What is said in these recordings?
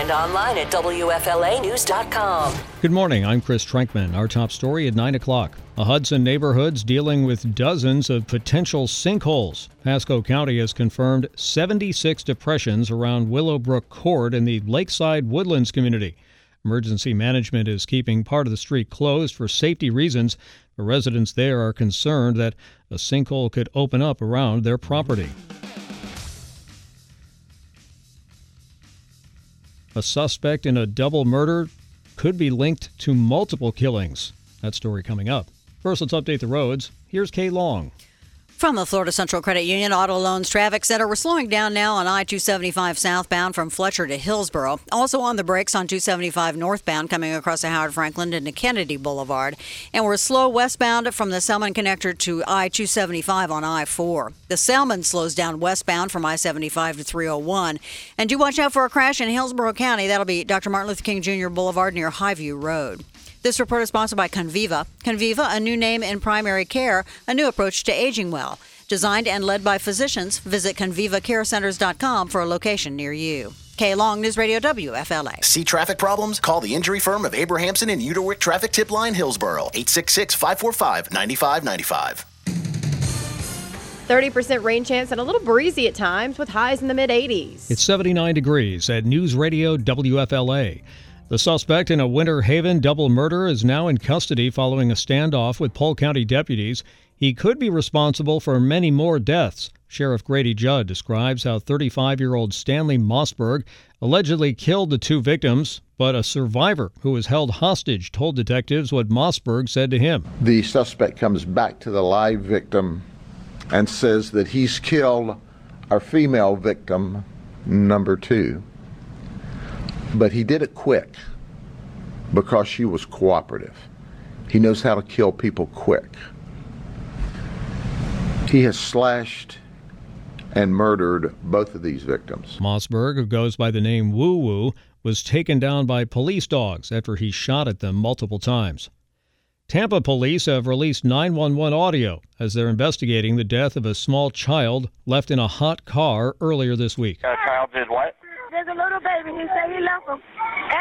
And online at WFLAnews.com. Good morning. I'm Chris Trenkman. Our top story at 9 o'clock. A Hudson neighborhood's dealing with dozens of potential sinkholes. Pasco County has confirmed 76 depressions around Willowbrook Court in the Lakeside Woodlands community. Emergency management is keeping part of the street closed for safety reasons. The residents there are concerned that a sinkhole could open up around their property. A suspect in a double murder could be linked to multiple killings. That story coming up. First, let's update the roads. Here's Kay Long. From the Florida Central Credit Union Auto Loans Traffic Center, we're slowing down now on I 275 southbound from Fletcher to Hillsborough. Also on the brakes on 275 northbound coming across the Howard Franklin into Kennedy Boulevard. And we're slow westbound from the Selmon connector to I 275 on I 4. The Selmon slows down westbound from I 75 to 301. And do watch out for a crash in Hillsborough County. That'll be Dr. Martin Luther King Jr. Boulevard near Highview Road. This report is sponsored by Conviva. Conviva, a new name in primary care, a new approach to aging well. Designed and led by physicians, visit convivacarecenters.com for a location near you. K Long News Radio WFLA. See traffic problems? Call the injury firm of Abrahamson and Uiterwyk Traffic Tip Line Hillsborough 866 545 9595. 30% rain chance and a little breezy at times with highs in the mid 80s. It's 79 degrees at News Radio WFLA. The suspect in a Winter Haven double murder is now in custody following a standoff with Polk County deputies. He could be responsible for many more deaths. Sheriff Grady Judd describes how 35 year old Stanley Mossburg allegedly killed the two victims, but a survivor who was held hostage told detectives what Mossburg said to him. The suspect comes back to the live victim and says that he's killed our female victim, number two. But he did it quick because she was cooperative. He knows how to kill people quick. He has slashed and murdered both of these victims. Mossburg, who goes by the name Woo Woo, was taken down by police dogs after he shot at them multiple times. Tampa police have released 911 audio as they're investigating the death of a small child left in a hot car earlier this week. A child did what? There's a little baby. He said he left him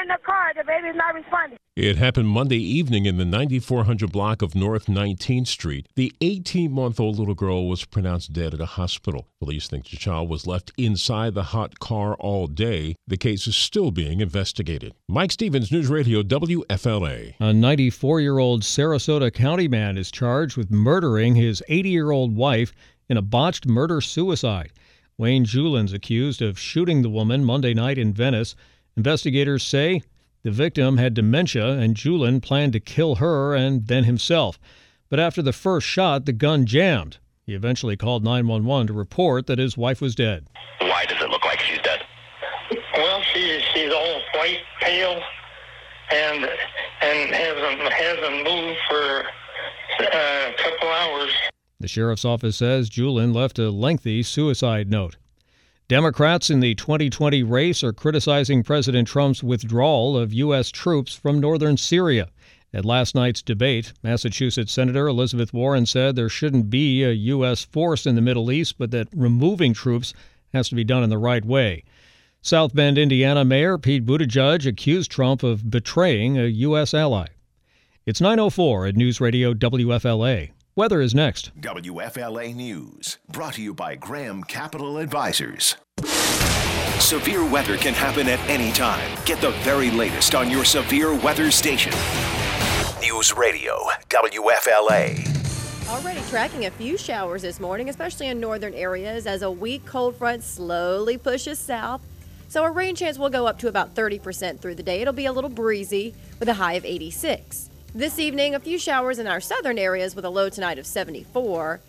in the car. The baby's not responding. It happened Monday evening in the 9400 block of North 19th Street. The 18 month old little girl was pronounced dead at a hospital. Police think the child was left inside the hot car all day. The case is still being investigated. Mike Stevens, News Radio WFLA. A 94 year old Sarasota County man is charged with murdering his 80 year old wife in a botched murder suicide. Wayne Julin's accused of shooting the woman Monday night in Venice. Investigators say the victim had dementia and Julin planned to kill her and then himself. But after the first shot, the gun jammed. He eventually called 911 to report that his wife was dead. Why does it look like she's dead? Well, she, she's all white, pale, and and hasn't hasn't moved for uh, a couple hours. The sheriff's office says Julin left a lengthy suicide note. Democrats in the 2020 race are criticizing President Trump's withdrawal of U.S. troops from northern Syria. At last night's debate, Massachusetts Senator Elizabeth Warren said there shouldn't be a U.S. force in the Middle East, but that removing troops has to be done in the right way. South Bend, Indiana Mayor Pete Buttigieg accused Trump of betraying a U.S. ally. It's 904 at News Radio WFLA. Weather is next. WFLA News, brought to you by Graham Capital Advisors. Severe weather can happen at any time. Get the very latest on your severe weather station. News Radio, WFLA. Already tracking a few showers this morning, especially in northern areas, as a weak cold front slowly pushes south. So a rain chance will go up to about 30% through the day. It'll be a little breezy with a high of 86. This evening, a few showers in our southern areas with a low tonight of 74.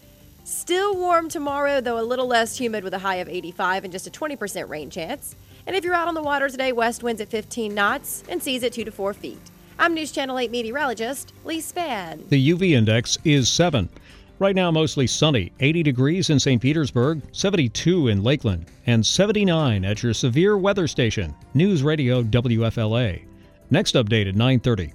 Still warm tomorrow, though a little less humid with a high of 85 and just a 20% rain chance. And if you're out on the water today, west winds at 15 knots and seas at 2 to 4 feet. I'm News Channel 8 meteorologist Leigh Spann. The UV index is 7. Right now, mostly sunny, 80 degrees in St. Petersburg, 72 in Lakeland, and 79 at your severe weather station, News Radio WFLA. Next update at 9:30.